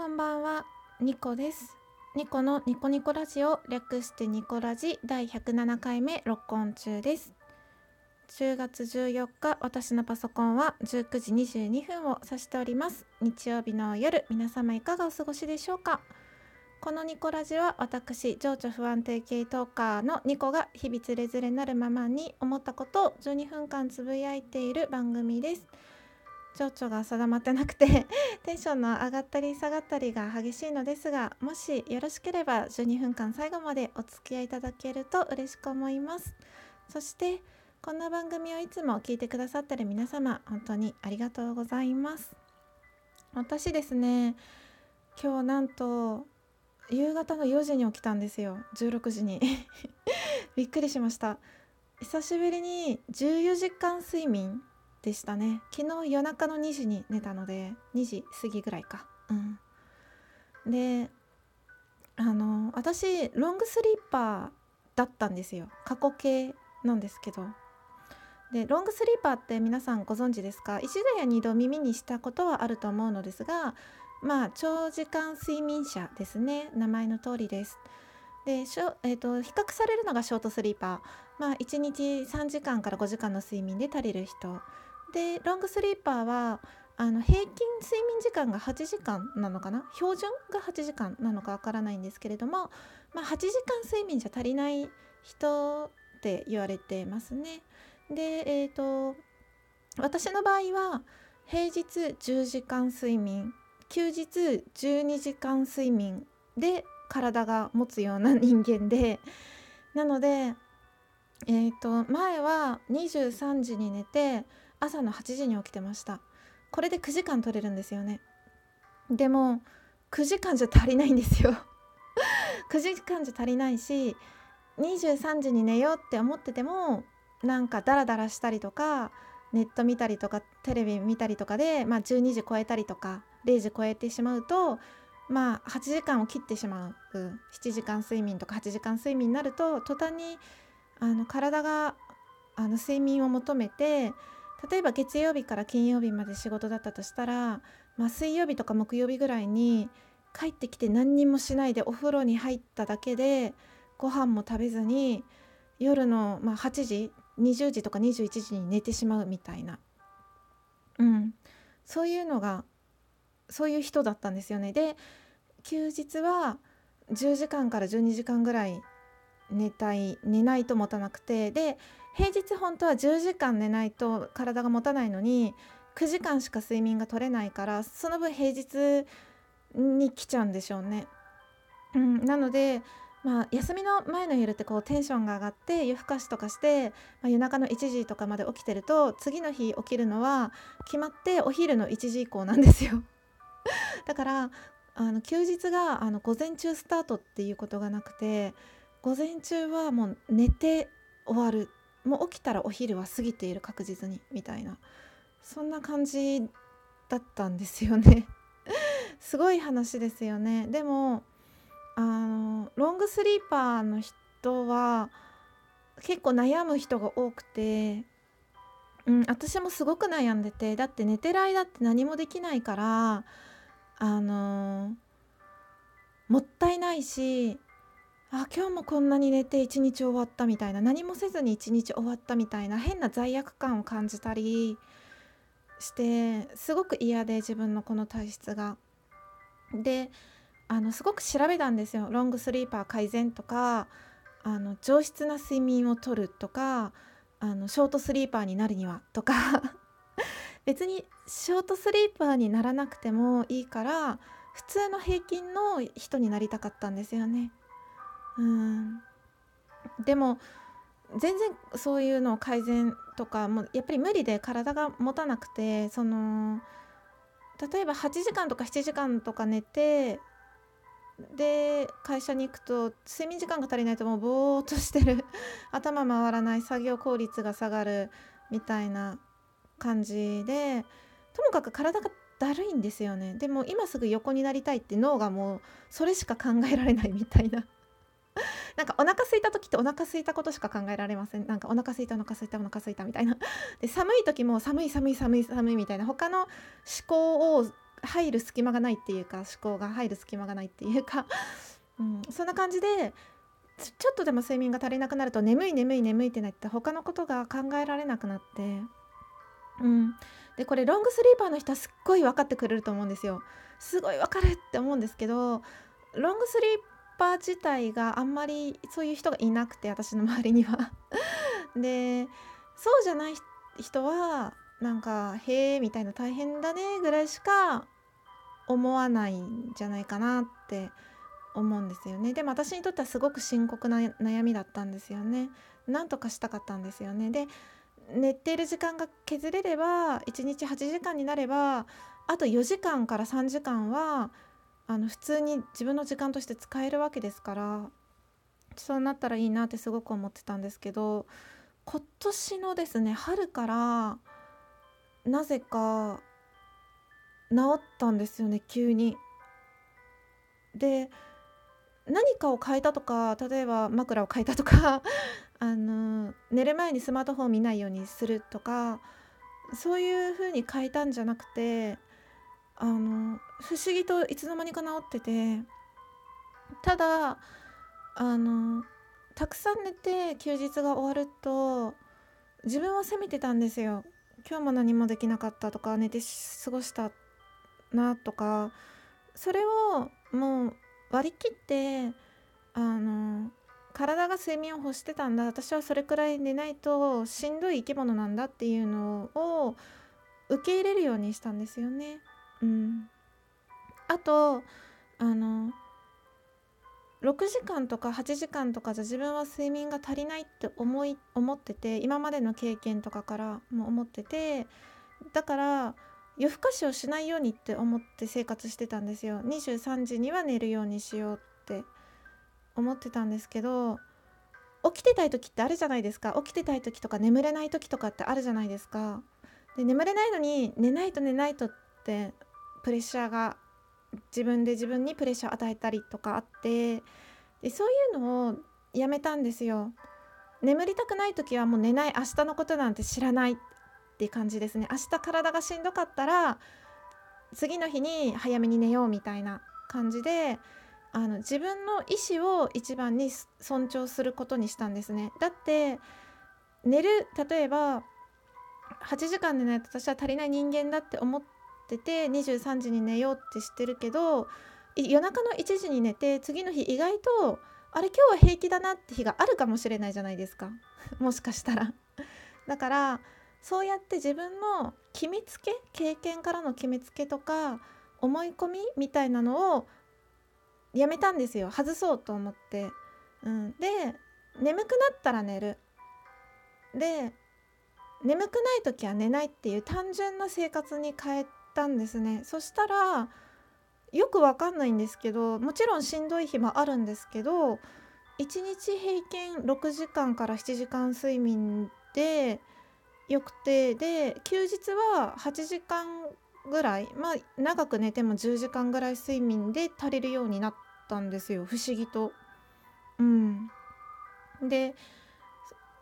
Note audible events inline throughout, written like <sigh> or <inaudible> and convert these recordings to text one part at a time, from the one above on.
こんばんは、ニコです。ニコのニコニコラジオ略してニコラジ第107回目録音中です。10月14日、私のパソコンは19時22分を指しております。日曜日の夜、皆様いかがお過ごしでしょうかこのニコラジは私、情緒不安定系トーカーのニコが日々つれづれなるままに思ったことを12分間つぶやいている番組です。情緒が定まってなくて <laughs> テンションの上がったり下がったりが激しいのですがもしよろしければ12分間最後までお付き合いいただけると嬉しく思います。そしてこんな番組をいつも聞いてくださってる皆様本当にありがとうございます。私ですね今日なんと夕方の4時に起きたんですよ。16時に。<laughs> びっくりしました。久しぶりに14時間睡眠でしたね。昨日夜中の2時に寝たので2時過ぎぐらいか。うん。であの私ロングスリーパーだったんですよ。過去形なんですけど。でロングスリーパーって皆さんご存知ですか？一度や二度耳にしたことはあると思うのですがまあ長時間睡眠者ですね。名前の通りです。でしょ、えーと、比較されるのがショートスリーパー。まあ1日3時間から5時間の睡眠で足りる人。でロングスリーパーはあの平均睡眠時間が8時間なのかな？標準が8時間なのかわからないんですけれども、まあ、8時間睡眠じゃ足りない人って言われてますね。でえっ、ー、と私の場合は平日10時間睡眠休日12時間睡眠で体が持つような人間でなのでえーと前は23時に寝て朝の8時に起きてました。これで9時間取れるんですよね。でも9時間じゃ足りないんですよ。<laughs> 9時間じゃ足りないし23時に寝ようって思っててもなんかダラダラしたりとかネット見たりとかテレビ見たりとかで、まあ、12時超えたりとか0時超えてしまうとまあ8時間を切ってしまう。7時間睡眠とか8時間睡眠になると途端にあの体があの睡眠を求めて例えば月曜日から金曜日まで仕事だったとしたら、まあ、水曜日とか木曜日ぐらいに帰ってきて何にもしないでお風呂に入っただけでご飯も食べずに夜の、まあ、8時20時とか21時に寝てしまうみたいな、うん、そういうのがそういう人だったんですよね。で休日は10時間から12時間ぐらい寝たい寝ないと持たなくて。で平日本当は10時間寝ないと体が持たないのに9時間しか睡眠が取れないからその分平日に来ちゃうんでしょうね。うん、なのでまあ、休みの前の夜ってこうテンションが上がって夜更かしとかして、まあ、夜中の1時とかまで起きてると次の日起きるのは決まってお昼の1時以降なんですよ <laughs> だからあの休日があの午前中スタートっていうことがなくて午前中はもう寝て終わるもう起きたらお昼は過ぎている確実にみたいな。そんな感じだったんですよね。<laughs> すごい話ですよね。でもあのロングスリーパーの人は結構悩む人が多くて、うん、私もすごく悩んでてだって寝てる間って何もできないからあのもったいないしあ今日もこんなに寝て一日終わったみたいな何もせずに一日終わったみたいな変な罪悪感を感じたりしてすごく嫌で自分のこの体質が。であのすごく調べたんですよロングスリーパー改善とかあの上質な睡眠をとるとかあのショートスリーパーになるにはとか <laughs> 別にショートスリーパーにならなくてもいいから普通の平均の人になりたかったんですよね。うん。でも全然そういうのを改善とかもやっぱり無理で体が持たなくてその例えば8時間とか7時間とか寝てで会社に行くと睡眠時間が足りないともうぼーっとしてる。<laughs> 頭回らない作業効率が下がるみたいな感じでともかく体がだるいんですよね。でも今すぐ横になりたいって脳がもうそれしか考えられないみたいな。なんかお腹空いた時ってお腹空いたことしか考えられません。なんかお腹空いたお腹空いたお腹空いたみたいな。で寒い時も寒い寒い寒い寒いみたいな。他の思考を入る隙間がないっていうか思考が入る隙間がないっていうか、うん、そんな感じでちょっとでも睡眠が足りなくなると眠い眠い眠いってなって他のことが考えられなくなって、うん、でこれロングスリーパーの人はすっごい分かってくれると思うんですよ。すごい分かるって思うんですけどロングスリーパー自体があんまりそういう人がいなくて私の周りには。でそうじゃない人はなんか「へえ」みたいな大変だねぐらいしか思わないんじゃないかなって思うんですよね。でも私にとってはすごく深刻な悩みだったんですよね。なんとかしたかったんですよね。で寝ている時間が削れれば1日8時間になればあと4時間から3時間はあの普通に自分の時間として使えるわけですからそうなったらいいなってすごく思ってたんですけど今年のですね春からなぜか治ったんですよね急に。で何かを変えたとか例えば枕を変えたとか <laughs> あの寝る前にスマートフォン見ないようにするとかそういう風に変えたんじゃなくてあの不思議といつの間にか治っててただあのたくさん寝て休日が終わると自分を責めてたんですよ今日も何もできなかったとか寝て過ごしたなとかそれをもう割り切ってあの体が睡眠を欲してたんだ私はそれくらい寝ないとしんどい生き物なんだっていうのを受け入れるようにしたんですよね。うん、あとあの6時間とか8時間とかじゃ自分は睡眠が足りないって思い思ってて今までの経験とかからも思っててだから夜更かしをしないようにって思って生活してたんですよ。23時には寝るようにしようって思ってたんですけど起きてたい時ってあるじゃないですか。起きてたい時とか眠れない時とかってあるじゃないですか。で眠れないのに寝ないと寝ないとってプレッシャーが自分で自分にプレッシャーを与えたりとかあってでそういうのをやめたんですよ。眠りたくない時はもう寝ない明日のことなんて知らないっていう感じですね明日体がしんどかったら次の日に早めに寝ようみたいな感じであの自分の意思を一番に尊重することにしたんですねだって寝る例えば8時間寝ないと私は足りない人間だって思っってて23時に寝ようって知ってるけど夜中の1時に寝て次の日意外とあれ今日は平気だなって日があるかもしれないじゃないですか。<laughs> もしかしたら。だからそうやって自分の決めつけ経験からの決めつけとか思い込みみたいなのをやめたんですよ。外そうと思って、うん、で眠くなったら寝る。で眠くない時は寝ないっていう単純な生活に変えったんですね。そしたらよくわかんないんですけどもちろんしんどい日もあるんですけど1日平均6時間から7時間睡眠でよくてで休日は8時間ぐらいまあ長く寝ても10時間ぐらい睡眠で足りるようになったんですよ。不思議と。うん、で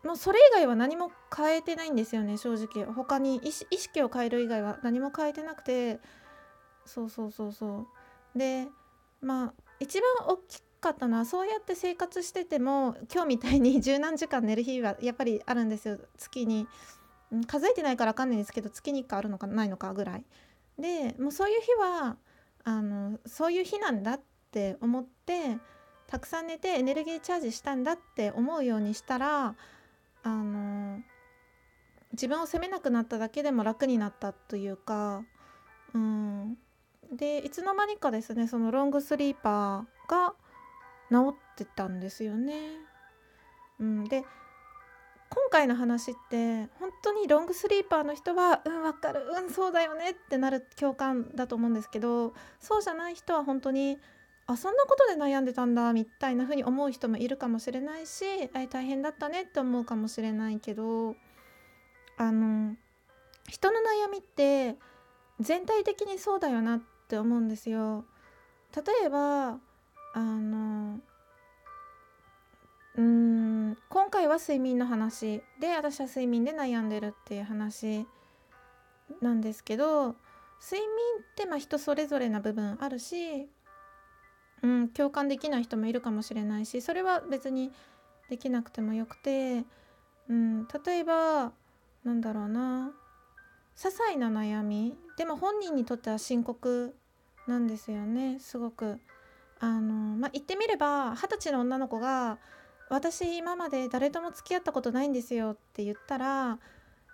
もうそれ以外は何も変えてないんですよね正直。他に意識を変える以外は何も変えてなくて。そうそうそうそう。でまあ一番大きかったのはそうやって生活してても今日みたいに <laughs> 十何時間寝る日はやっぱりあるんですよ月に。数えてないから分かんないんですけど月に1回あるのかないのかぐらい。でもうそういう日はあのそういう日なんだって思ってたくさん寝てエネルギーチャージしたんだって思うようにしたらあの自分を責めなくなっただけでも楽になったというか、うん、でいつの間にかですねそのロングスリーパーが治ってたんですよね。うん、で今回の話って本当にロングスリーパーの人は「うん分かるうんそうだよね」ってなる共感だと思うんですけどそうじゃない人は本当にあそんなことで悩んでたんだみたいな風に思う人もいるかもしれないしあ大変だったねって思うかもしれないけどあの人の悩みって全体的にそうだよなって思うんですよ。例えばあのうん今回は睡眠の話で私は睡眠で悩んでるっていう話なんですけど睡眠ってまあ人それぞれな部分あるし、うん、共感できない人もいるかもしれないしそれは別にできなくてもよくて、うん、例えばなんだろうな些細な悩みでも本人にとっては深刻なんですよねすごく。あのまあ、言ってみれば二十歳の女の子が「私今まで誰とも付き合ったことないんですよ」って言ったら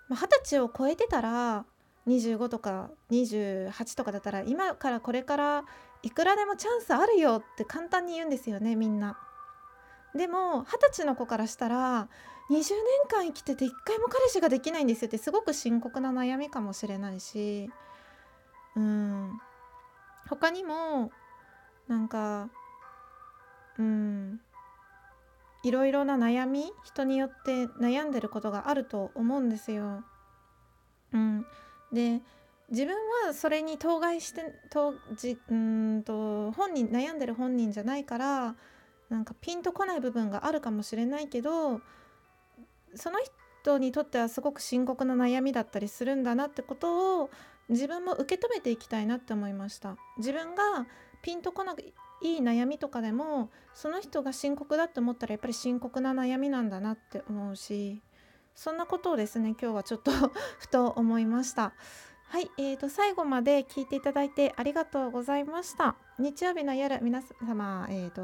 二十歳を超えてたら25とか28とかだったら今からこれからいくらでもチャンスあるよって簡単に言うんですよねみんな。でも二十歳の子からしたら20年間生きてて一回も彼氏ができないんですよってすごく深刻な悩みかもしれないしうん他にもなんかうんいろいろな悩み人によって悩んでることがあると思うんですよ。うん、で自分はそれに当該してとじうんと本人悩んでる本人じゃないからなんかピンとこない部分があるかもしれないけどその人にとってはすごく深刻な悩みだったりするんだなってことを自分も受け止めていきたいなって思いました。自分がピンとこないい悩みとかでもその人が深刻だって思ったらやっぱり深刻な悩みなんだなって思うしそんなことをですね今日はちょっと <laughs> ふと思いました。はい、えーと、最後まで聞いていただいてありがとうございました。日曜日の夜皆様え、ー、と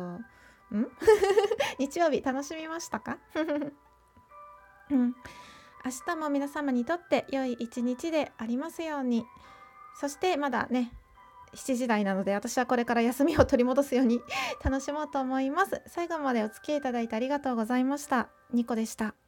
ん？<laughs> 日曜日楽しみましたか？<laughs> うん、明日も皆様にとって良い一日でありますように。そしてまだね7時台なので私はこれから休みを取り戻すように楽しもうと思います。最後までお付き合いいただいてありがとうございました。ニコでした。